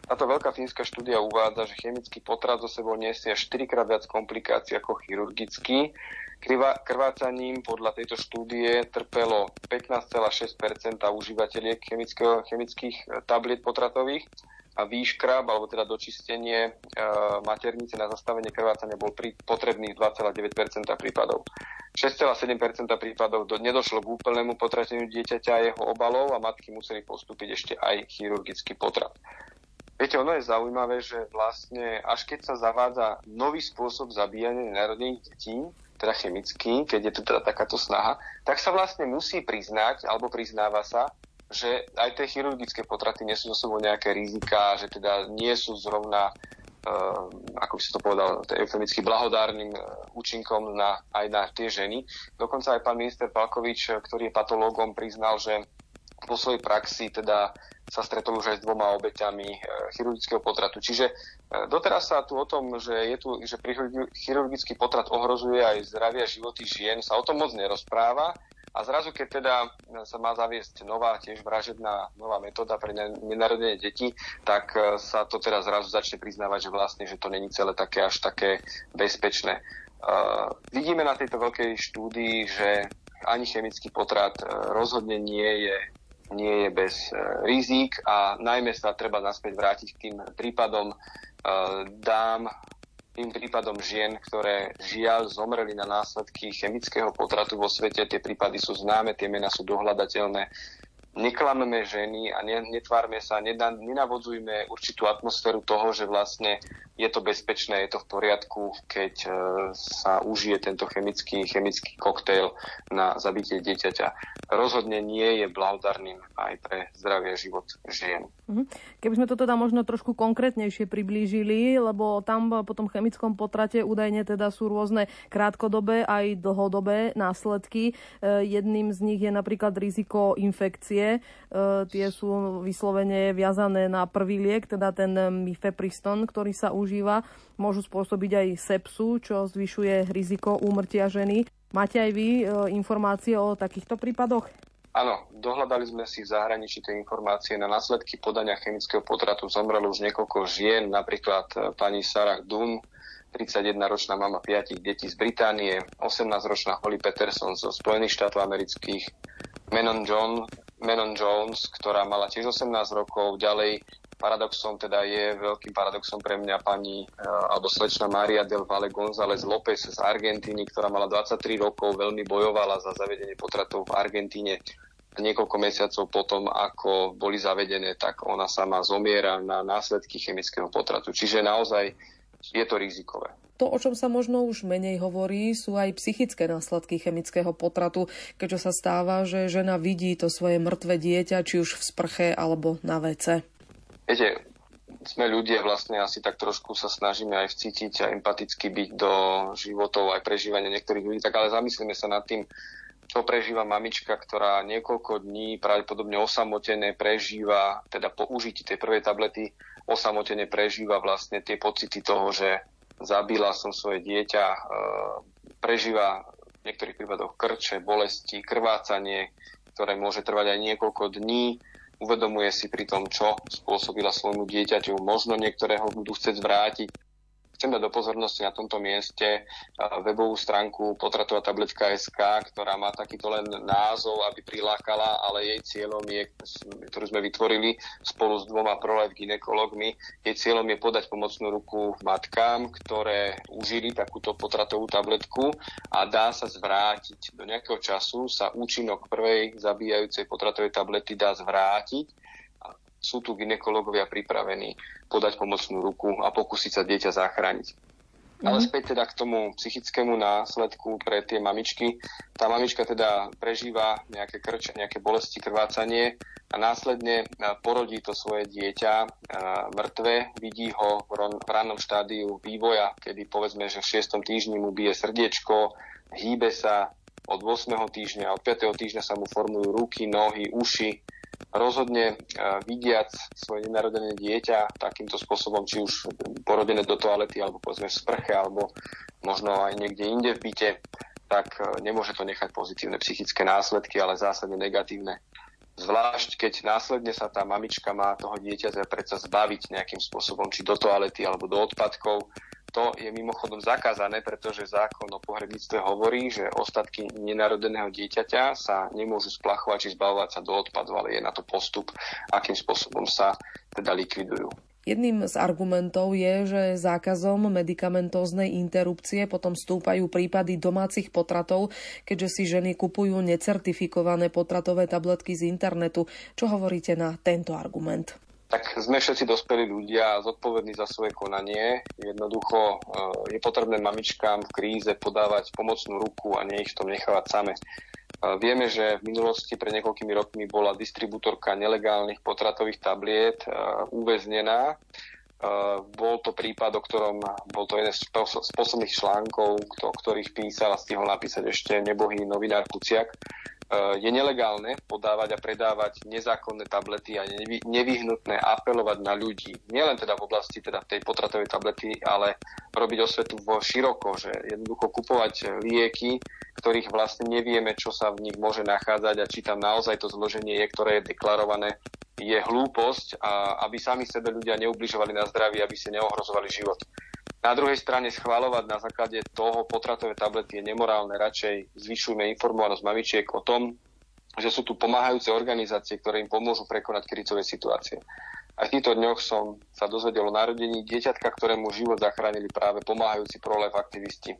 Táto veľká fínska štúdia uvádza, že chemický potrat zo sebou nesie 4 krát viac komplikácií ako chirurgický krvácaním podľa tejto štúdie trpelo 15,6% užívateľiek chemických e, tabliet potratových a výškrab, alebo teda dočistenie e, maternice na zastavenie krvácania bol pri, potrebných 2,9% prípadov. 6,7% prípadov do, nedošlo k úplnému potrateniu dieťaťa a jeho obalov a matky museli postúpiť ešte aj chirurgický potrat. Viete, ono je zaujímavé, že vlastne až keď sa zavádza nový spôsob zabíjania narodených detí, teda chemický, keď je tu teda takáto snaha, tak sa vlastne musí priznať, alebo priznáva sa, že aj tie chirurgické potraty nesú so sebou nejaké rizika, že teda nie sú zrovna, uh, ako by si to povedal, eufemicky blahodárnym uh, účinkom na, aj na tie ženy. Dokonca aj pán minister Palkovič, ktorý je patológom, priznal, že po svojej praxi teda sa stretol už aj s dvoma obeťami e, chirurgického potratu. Čiže e, doteraz sa tu o tom, že, je tu, že chirurgický potrat ohrozuje aj zdravie a životy žien, sa o tom moc nerozpráva. A zrazu, keď teda sa má zaviesť nová, tiež vražedná nová metóda pre nenarodené deti, tak sa to teda zrazu začne priznávať, že vlastne, že to není celé také až také bezpečné. Uh, vidíme na tejto veľkej štúdii, že ani chemický potrat rozhodne nie je nie je bez e, rizík a najmä sa treba naspäť vrátiť k tým prípadom e, dám, tým prípadom žien, ktoré žiaľ zomreli na následky chemického potratu vo svete. Tie prípady sú známe, tie mená sú dohľadateľné neklameme ženy a netvárme sa, nenavodzujme určitú atmosféru toho, že vlastne je to bezpečné, je to v poriadku, keď e, sa užije tento chemický, chemický koktejl na zabitie dieťaťa. Rozhodne nie je blahodarným aj pre zdravie život žien. Mhm. Keby sme to teda možno trošku konkrétnejšie priblížili, lebo tam po tom chemickom potrate údajne teda sú rôzne krátkodobé aj dlhodobé následky. E, jedným z nich je napríklad riziko infekcie E, tie sú vyslovene viazané na prvý liek, teda ten mifepriston, ktorý sa užíva. Môžu spôsobiť aj sepsu, čo zvyšuje riziko úmrtia ženy. Máte aj vy e, informácie o takýchto prípadoch? Áno, dohľadali sme si v zahraničí tie informácie. Na následky podania chemického potratu zomrelo už niekoľko žien, napríklad e, pani Sarah Dunn, 31-ročná mama piatich detí z Británie, 18-ročná Holly Peterson zo Spojených štátov amerických, Menon John, Menon Jones, ktorá mala tiež 18 rokov, ďalej Paradoxom teda je, veľkým paradoxom pre mňa pani alebo slečna Maria del Valle González López z Argentíny, ktorá mala 23 rokov, veľmi bojovala za zavedenie potratov v Argentíne niekoľko mesiacov potom, ako boli zavedené, tak ona sama zomiera na následky chemického potratu. Čiže naozaj je to rizikové. To, o čom sa možno už menej hovorí, sú aj psychické následky chemického potratu, keďže sa stáva, že žena vidí to svoje mŕtve dieťa, či už v sprche alebo na vece. Viete, sme ľudia vlastne asi tak trošku sa snažíme aj vcítiť a empaticky byť do životov aj prežívania niektorých ľudí, tak ale zamyslíme sa nad tým, čo prežíva mamička, ktorá niekoľko dní pravdepodobne osamotené prežíva, teda po užití tej prvej tablety osamotene prežíva vlastne tie pocity toho, že zabila som svoje dieťa, e, prežíva v niektorých prípadoch krče, bolesti, krvácanie, ktoré môže trvať aj niekoľko dní, uvedomuje si pri tom, čo spôsobila svojmu dieťaťu, možno niektorého budú chcieť zvrátiť, Chcem dať do pozornosti na tomto mieste webovú stránku potratová tabletka SK, ktorá má takýto len názov, aby prilákala, ale jej cieľom je, ktorú sme vytvorili spolu s dvoma prolife ginekologmi, jej cieľom je podať pomocnú ruku matkám, ktoré užili takúto potratovú tabletku a dá sa zvrátiť. Do nejakého času sa účinok prvej zabíjajúcej potratovej tablety dá zvrátiť sú tu ginekologovia pripravení podať pomocnú ruku a pokúsiť sa dieťa zachrániť. Mm-hmm. Ale späť teda k tomu psychickému následku pre tie mamičky. Tá mamička teda prežíva nejaké krče, nejaké bolesti, krvácanie a následne porodí to svoje dieťa mŕtve, vidí ho v rannom štádiu vývoja, kedy povedzme, že v 6. týždni mu bije srdiečko, hýbe sa, od 8. týždňa, od 5. týždňa sa mu formujú ruky, nohy, uši, rozhodne e, vidiac svoje nenarodené dieťa takýmto spôsobom, či už porodené do toalety, alebo povedzme v sprche, alebo možno aj niekde inde v byte, tak e, nemôže to nechať pozitívne psychické následky, ale zásadne negatívne. Zvlášť, keď následne sa tá mamička má toho dieťaťa predsa zbaviť nejakým spôsobom, či do toalety alebo do odpadkov, to je mimochodom zakázané, pretože zákon o pohrebníctve hovorí, že ostatky nenarodeného dieťaťa sa nemôžu splachovať či zbavovať sa do odpadu, ale je na to postup, akým spôsobom sa teda likvidujú. Jedným z argumentov je, že zákazom medikamentóznej interrupcie potom stúpajú prípady domácich potratov, keďže si ženy kupujú necertifikované potratové tabletky z internetu. Čo hovoríte na tento argument? Tak sme všetci dospelí ľudia zodpovední za svoje konanie. Jednoducho e, je potrebné mamičkám v kríze podávať pomocnú ruku a nie ich tom nechávať same. E, vieme, že v minulosti pred niekoľkými rokmi bola distribútorka nelegálnych potratových tabliet e, uväznená. Bol to prípad, o ktorom bol to jeden z posledných článkov, o ktorých písal a stihol napísať ešte nebohý novinár Kuciak Eh, je nelegálne podávať a predávať nezákonné tablety a nevyhnutné apelovať na ľudí. Nielen teda v oblasti teda tej potratovej tablety, ale robiť osvetu vo široko, že jednoducho kupovať lieky, ktorých vlastne nevieme, čo sa v nich môže nachádzať a či tam naozaj to zloženie je, ktoré je deklarované, je hlúposť a aby sami sebe ľudia neubližovali na zdravie, aby si neohrozovali život. Na druhej strane schváľovať na základe toho potratové tablety je nemorálne. Radšej zvyšujme informovanosť mamičiek o tom, že sú tu pomáhajúce organizácie, ktoré im pomôžu prekonať krizové situácie. A v týchto dňoch som sa dozvedel o narodení dieťatka, ktorému život zachránili práve pomáhajúci prolev aktivisti.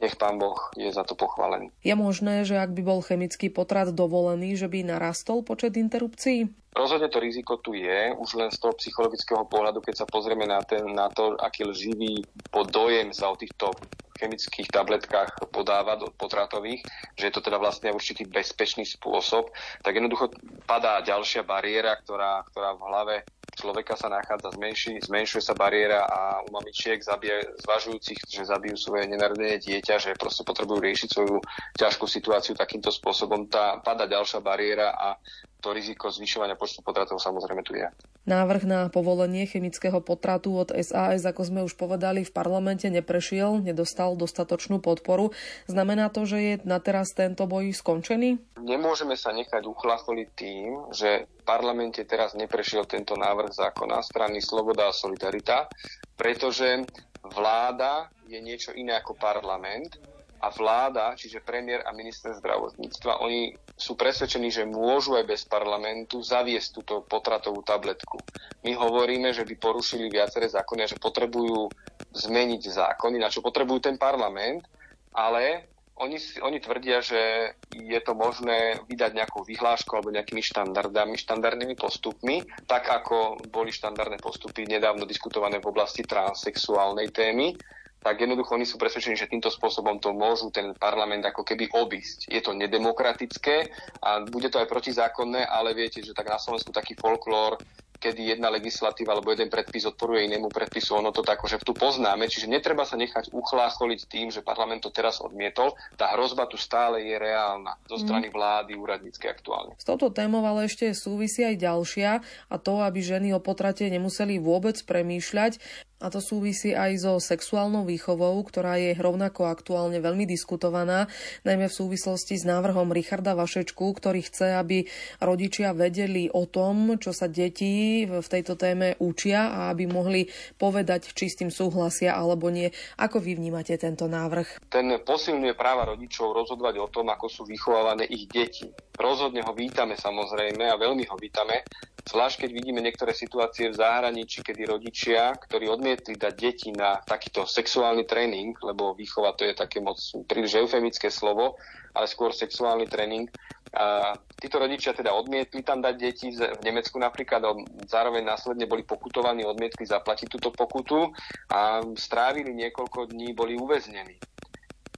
Nech pán Boh je za to pochválený. Je možné, že ak by bol chemický potrat dovolený, že by narastol počet interrupcií? Rozhodne to riziko tu je, už len z toho psychologického pohľadu, keď sa pozrieme na, ten, na to, aký lživý podojem sa o týchto chemických tabletkách podáva do potratových, že je to teda vlastne určitý bezpečný spôsob, tak jednoducho padá ďalšia bariéra, ktorá, ktorá v hlave človeka sa nachádza, zmenší, zmenšuje sa bariéra a u mamičiek zabije, zvažujúcich, že zabijú svoje nenarodené dieťa, že proste potrebujú riešiť svoju ťažkú situáciu takýmto spôsobom, tá pada ďalšia bariéra a to riziko zvyšovania počtu potratov samozrejme tu je. Návrh na povolenie chemického potratu od SAS, ako sme už povedali, v parlamente neprešiel, nedostal dostatočnú podporu. Znamená to, že je na teraz tento boj skončený? Nemôžeme sa nechať uchlacholiť tým, že v parlamente teraz neprešiel tento návrh zákona strany Sloboda a Solidarita, pretože vláda je niečo iné ako parlament a vláda, čiže premiér a minister zdravotníctva, oni sú presvedčení, že môžu aj bez parlamentu zaviesť túto potratovú tabletku. My hovoríme, že by porušili viaceré zákony a že potrebujú zmeniť zákony, na čo potrebujú ten parlament, ale oni, oni tvrdia, že je to možné vydať nejakú vyhlášku alebo nejakými štandardami, štandardnými postupmi, tak ako boli štandardné postupy nedávno diskutované v oblasti transsexuálnej témy, tak jednoducho oni sú presvedčení, že týmto spôsobom to môžu ten parlament ako keby obísť. Je to nedemokratické a bude to aj protizákonné, ale viete, že tak na Slovensku taký folklór kedy jedna legislatíva alebo jeden predpis odporuje inému predpisu, ono to tak, že tu poznáme, čiže netreba sa nechať uchlácholiť tým, že parlament to teraz odmietol. Tá hrozba tu stále je reálna zo mhm. strany vlády úradníckej aktuálne. S touto témou ale ešte súvisí aj ďalšia a to, aby ženy o potrate nemuseli vôbec premýšľať. A to súvisí aj so sexuálnou výchovou, ktorá je rovnako aktuálne veľmi diskutovaná, najmä v súvislosti s návrhom Richarda Vašečku, ktorý chce, aby rodičia vedeli o tom, čo sa deti v tejto téme učia a aby mohli povedať, či s tým súhlasia alebo nie. Ako vy vnímate tento návrh? Ten posilňuje práva rodičov rozhodovať o tom, ako sú vychovávané ich deti. Rozhodne ho vítame samozrejme a veľmi ho vítame, zvlášť keď vidíme niektoré situácie v zahraničí, kedy rodičia, ktorí odmietajú odmietli dať deti na takýto sexuálny tréning, lebo výchova to je také moc príliš eufemické slovo, ale skôr sexuálny tréning. A títo rodičia teda odmietli tam dať deti v Nemecku napríklad, zároveň následne boli pokutovaní, odmietli zaplatiť túto pokutu a strávili niekoľko dní, boli uväznení.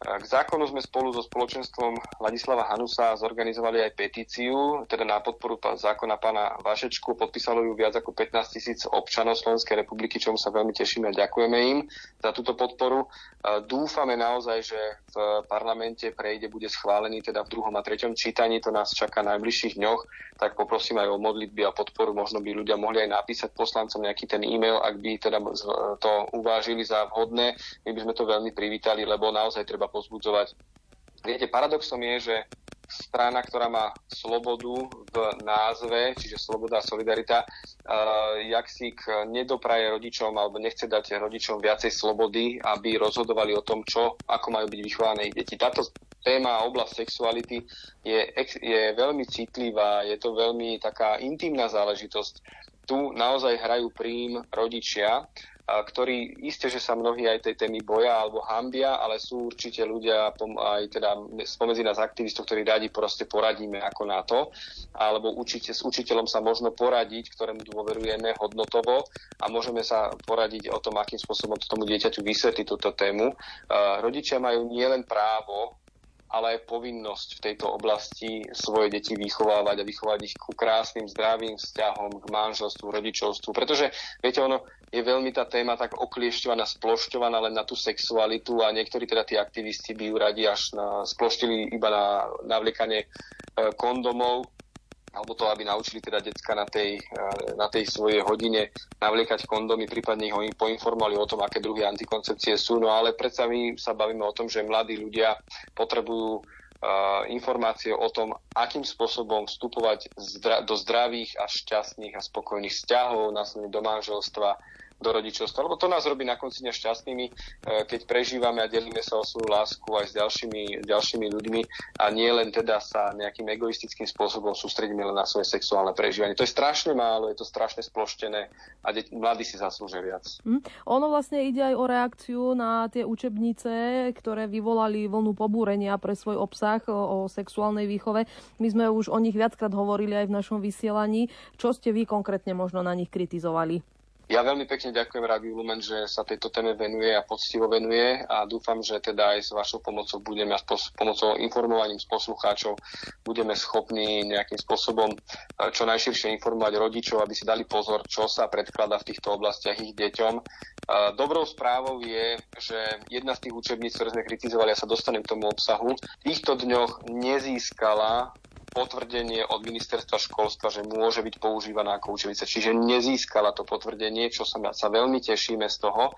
K zákonu sme spolu so spoločenstvom Ladislava Hanusa zorganizovali aj petíciu, teda na podporu zákona pána Vašečku. Podpísalo ju viac ako 15 tisíc občanov Slovenskej republiky, čomu sa veľmi tešíme a ďakujeme im za túto podporu. Dúfame naozaj, že v parlamente prejde, bude schválený teda v druhom a treťom čítaní, to nás čaká v najbližších dňoch, tak poprosím aj o modlitby a podporu. Možno by ľudia mohli aj napísať poslancom nejaký ten e-mail, ak by teda to uvážili za vhodné. My by sme to veľmi privítali, lebo naozaj treba pozbudzovať. Viete, paradoxom je, že strana, ktorá má slobodu v názve, čiže sloboda a solidarita, uh, jak si k nedopraje rodičom alebo nechce dať rodičom viacej slobody, aby rozhodovali o tom, čo, ako majú byť vychované ich deti. Táto téma oblasť sexuality je, je veľmi citlivá, je to veľmi taká intimná záležitosť. Tu naozaj hrajú prím rodičia ktorí isté, že sa mnohí aj tej témy boja alebo hambia, ale sú určite ľudia, aj teda spomedzi nás aktivistov, ktorí radi proste poradíme ako na to, alebo určite s učiteľom sa možno poradiť, ktorému dôverujeme hodnotovo a môžeme sa poradiť o tom, akým spôsobom to tomu dieťaťu vysvetliť túto tému. Rodičia majú nielen právo ale aj povinnosť v tejto oblasti svoje deti vychovávať a vychovať ich ku krásnym, zdravým vzťahom, k manželstvu, rodičovstvu. Pretože, viete, ono je veľmi tá téma tak okliešťovaná, splošťovaná len na tú sexualitu a niektorí teda tí aktivisti by ju radi až na, sploštili iba na navliekanie e, kondomov alebo to, aby naučili teda decka na tej, eh, na tej svojej hodine navliekať kondomy, prípadne ich poinformovali o tom, aké druhy antikoncepcie sú. No ale predsa my sa bavíme o tom, že mladí ľudia potrebujú uh, informácie o tom, akým spôsobom vstupovať zdra- do zdravých a šťastných a spokojných vzťahov, následne do manželstva, do rodičovstva, lebo to nás robí na konci dňa šťastnými, e, keď prežívame a delíme sa o svoju lásku aj s ďalšími, ďalšími ľuďmi a nie len teda sa nejakým egoistickým spôsobom sústredíme len na svoje sexuálne prežívanie. To je strašne málo, je to strašne sploštené a de- mladí si zaslúžia viac. Mm. Ono vlastne ide aj o reakciu na tie učebnice, ktoré vyvolali vlnu pobúrenia pre svoj obsah o, sexuálnej výchove. My sme už o nich viackrát hovorili aj v našom vysielaní. Čo ste vy konkrétne možno na nich kritizovali? Ja veľmi pekne ďakujem Rádiu Lumen, že sa tejto téme venuje a poctivo venuje a dúfam, že teda aj s vašou pomocou budeme a s pomocou informovaním s poslucháčov budeme schopní nejakým spôsobom eh, čo najširšie informovať rodičov, aby si dali pozor, čo sa predkladá v týchto oblastiach ich deťom. Eh, dobrou správou je, že jedna z tých učebníc, ktoré sme kritizovali, ja sa dostanem k tomu obsahu, v týchto dňoch nezískala potvrdenie od ministerstva školstva, že môže byť používaná ako učebnica. Čiže nezískala to potvrdenie, čo sa, sa veľmi tešíme z toho. E,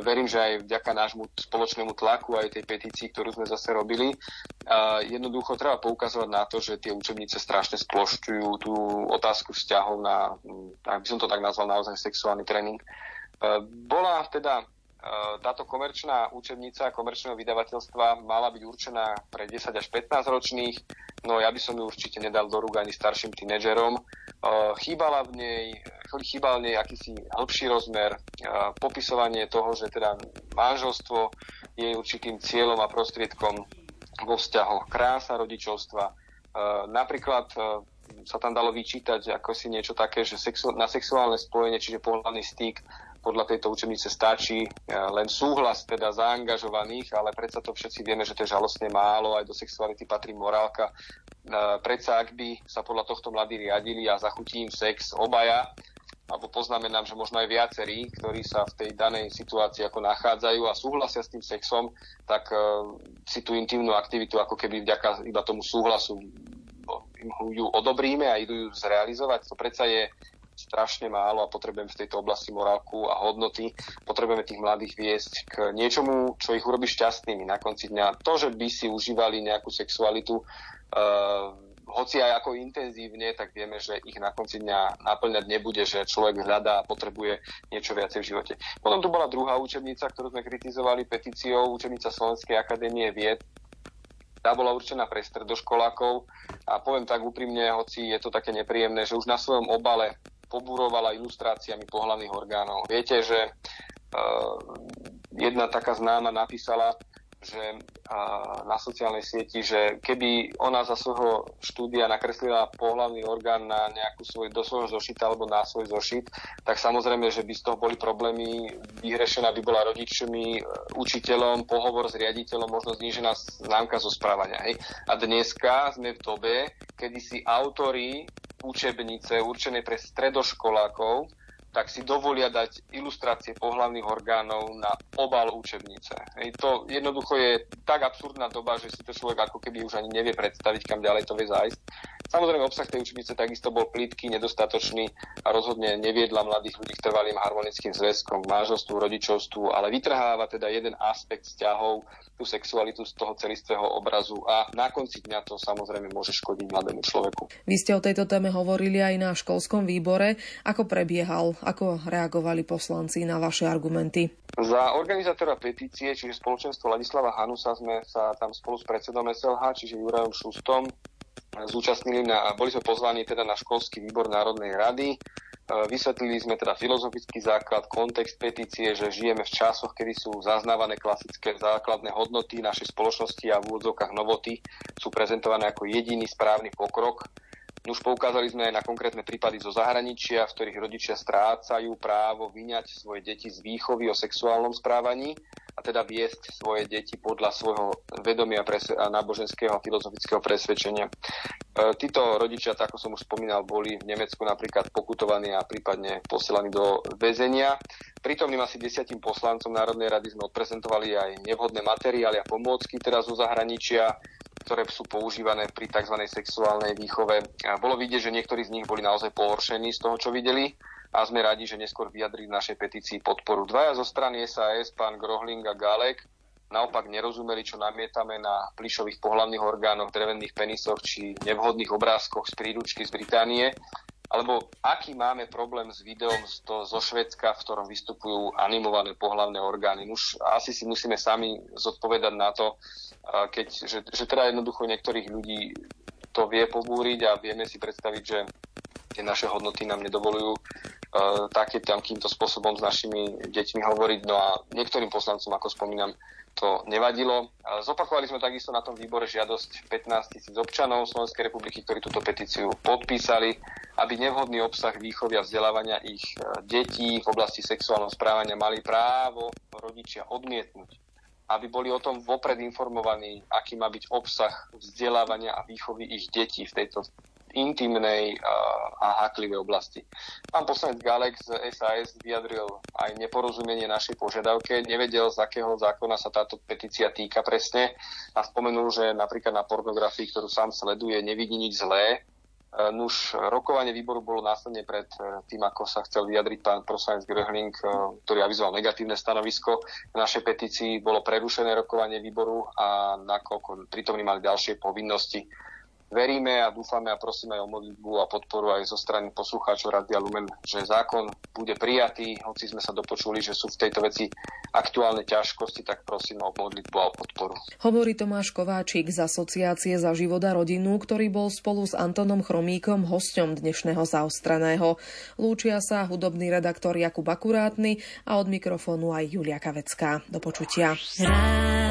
verím, že aj vďaka nášmu spoločnému tlaku, aj tej petícii, ktorú sme zase robili, jednoducho treba poukazovať na to, že tie učebnice strašne splošťujú tú otázku vzťahov na, ak by som to tak nazval, naozaj sexuálny tréning. E, bola teda táto komerčná učebnica komerčného vydavateľstva mala byť určená pre 10 až 15 ročných, no ja by som ju určite nedal do rúk ani starším tínedžerom. Chýbala v nej, chýbal v nej akýsi hĺbší rozmer, popisovanie toho, že teda manželstvo je určitým cieľom a prostriedkom vo vzťahoch krása rodičovstva. Napríklad sa tam dalo vyčítať ako si niečo také, že sexu- na sexuálne spojenie, čiže pohľadný styk, podľa tejto učebnice stačí e, len súhlas teda zaangažovaných, ale predsa to všetci vieme, že to je žalostne málo, aj do sexuality patrí morálka. E, predsa ak by sa podľa tohto mladí riadili a zachutí im sex obaja, alebo poznamenám, že možno aj viacerí, ktorí sa v tej danej situácii ako nachádzajú a súhlasia s tým sexom, tak uh, si tú intimnú aktivitu ako keby vďaka iba tomu súhlasu ju odobríme a idú ju zrealizovať. To predsa je strašne málo a potrebujeme v tejto oblasti morálku a hodnoty. Potrebujeme tých mladých viesť k niečomu, čo ich urobí šťastnými na konci dňa. To, že by si užívali nejakú sexualitu, uh, hoci aj ako intenzívne, tak vieme, že ich na konci dňa naplňať nebude, že človek hľadá a potrebuje niečo viacej v živote. Potom tu bola druhá učebnica, ktorú sme kritizovali petíciou, učebnica Slovenskej akadémie vied, tá bola určená pre stredoškolákov a poviem tak úprimne, hoci je to také nepríjemné, že už na svojom obale poburovala ilustráciami pohľadných orgánov. Viete, že uh, jedna taká známa napísala, že uh, na sociálnej sieti, že keby ona za svojho štúdia nakreslila pohľavný orgán na nejakú svoj, do svojho zošita alebo na svoj zošit, tak samozrejme, že by z toho boli problémy. Vyhrešená by bola rodičmi, učiteľom, pohovor s riaditeľom, možno znížená známka zo správania. Hej. A dneska sme v dobe, kedy si autory učebnice určené pre stredoškolákov, tak si dovolia dať ilustrácie pohľavných orgánov na obal učebnice. Hej, to jednoducho je tak absurdná doba, že si to človek ako keby už ani nevie predstaviť, kam ďalej to vie zájsť. Samozrejme, obsah tej učebnice takisto bol plítky, nedostatočný a rozhodne neviedla mladých ľudí k trvalým harmonickým zväzkom, k manželstvu, rodičovstvu, ale vytrháva teda jeden aspekt vzťahov, tú sexualitu z toho celistvého obrazu a na konci dňa to samozrejme môže škodiť mladému človeku. Vy ste o tejto téme hovorili aj na školskom výbore. Ako prebiehal ako reagovali poslanci na vaše argumenty? Za organizátora petície, čiže spoločenstvo Ladislava Hanusa, sme sa tam spolu s predsedom SLH, čiže Jurajom Šustom, zúčastnili na, boli sme pozvaní teda na školský výbor Národnej rady. E, vysvetlili sme teda filozofický základ, kontext petície, že žijeme v časoch, kedy sú zaznávané klasické základné hodnoty našej spoločnosti a v úvodzovkách novoty sú prezentované ako jediný správny pokrok už poukázali sme aj na konkrétne prípady zo zahraničia, v ktorých rodičia strácajú právo vyňať svoje deti z výchovy o sexuálnom správaní a teda viesť svoje deti podľa svojho vedomia a náboženského a filozofického presvedčenia. E, títo rodičia, ako som už spomínal, boli v Nemecku napríklad pokutovaní a prípadne posielaní do väzenia. Prítomným asi desiatim poslancom Národnej rady sme odprezentovali aj nevhodné materiály a pomôcky teraz zo zahraničia ktoré sú používané pri tzv. sexuálnej výchove. Bolo vidieť, že niektorí z nich boli naozaj pohoršení z toho, čo videli a sme radi, že neskôr vyjadrili našej petícii podporu. Dvaja zo strany SAS, pán Grohling a Galek, naopak nerozumeli, čo namietame na plišových pohľavných orgánoch, drevených penisoch či nevhodných obrázkoch z príručky z Británie alebo aký máme problém s videom to, zo Švedska, v ktorom vystupujú animované pohlavné orgány. Už asi si musíme sami zodpovedať na to, keď, že, že teda jednoducho niektorých ľudí to vie pobúriť a vieme si predstaviť, že tie naše hodnoty nám nedovolujú uh, také takýmto spôsobom s našimi deťmi hovoriť. No a niektorým poslancom, ako spomínam, to nevadilo. Zopakovali sme takisto na tom výbore žiadosť 15 tisíc občanov Slovenskej republiky, ktorí túto petíciu podpísali, aby nevhodný obsah výchovy a vzdelávania ich e, detí v oblasti sexuálneho správania mali právo rodičia odmietnúť aby boli o tom vopred informovaní, aký má byť obsah vzdelávania a výchovy ich detí v tejto intimnej a háklivej oblasti. Pán poslanec Galek z SAS vyjadril aj neporozumenie našej požiadavke, nevedel, z akého zákona sa táto petícia týka presne a spomenul, že napríklad na pornografii, ktorú sám sleduje, nevidí nič zlé, e, Nuž rokovanie výboru bolo následne pred e, tým, ako sa chcel vyjadriť pán poslanec Gröhling, ktorý avizoval negatívne stanovisko k našej petícii. Bolo prerušené rokovanie výboru a nakoľko prítomní mali ďalšie povinnosti, veríme a dúfame a prosíme aj o modlitbu a podporu aj zo strany poslucháčov Radia Lumen, že zákon bude prijatý, hoci sme sa dopočuli, že sú v tejto veci aktuálne ťažkosti, tak prosím o modlitbu a o podporu. Hovorí Tomáš Kováčik z Asociácie za život a rodinu, ktorý bol spolu s Antonom Chromíkom hosťom dnešného zaostraného. Lúčia sa hudobný redaktor Jakub Akurátny a od mikrofónu aj Julia Kavecká. Do počutia. Rádio.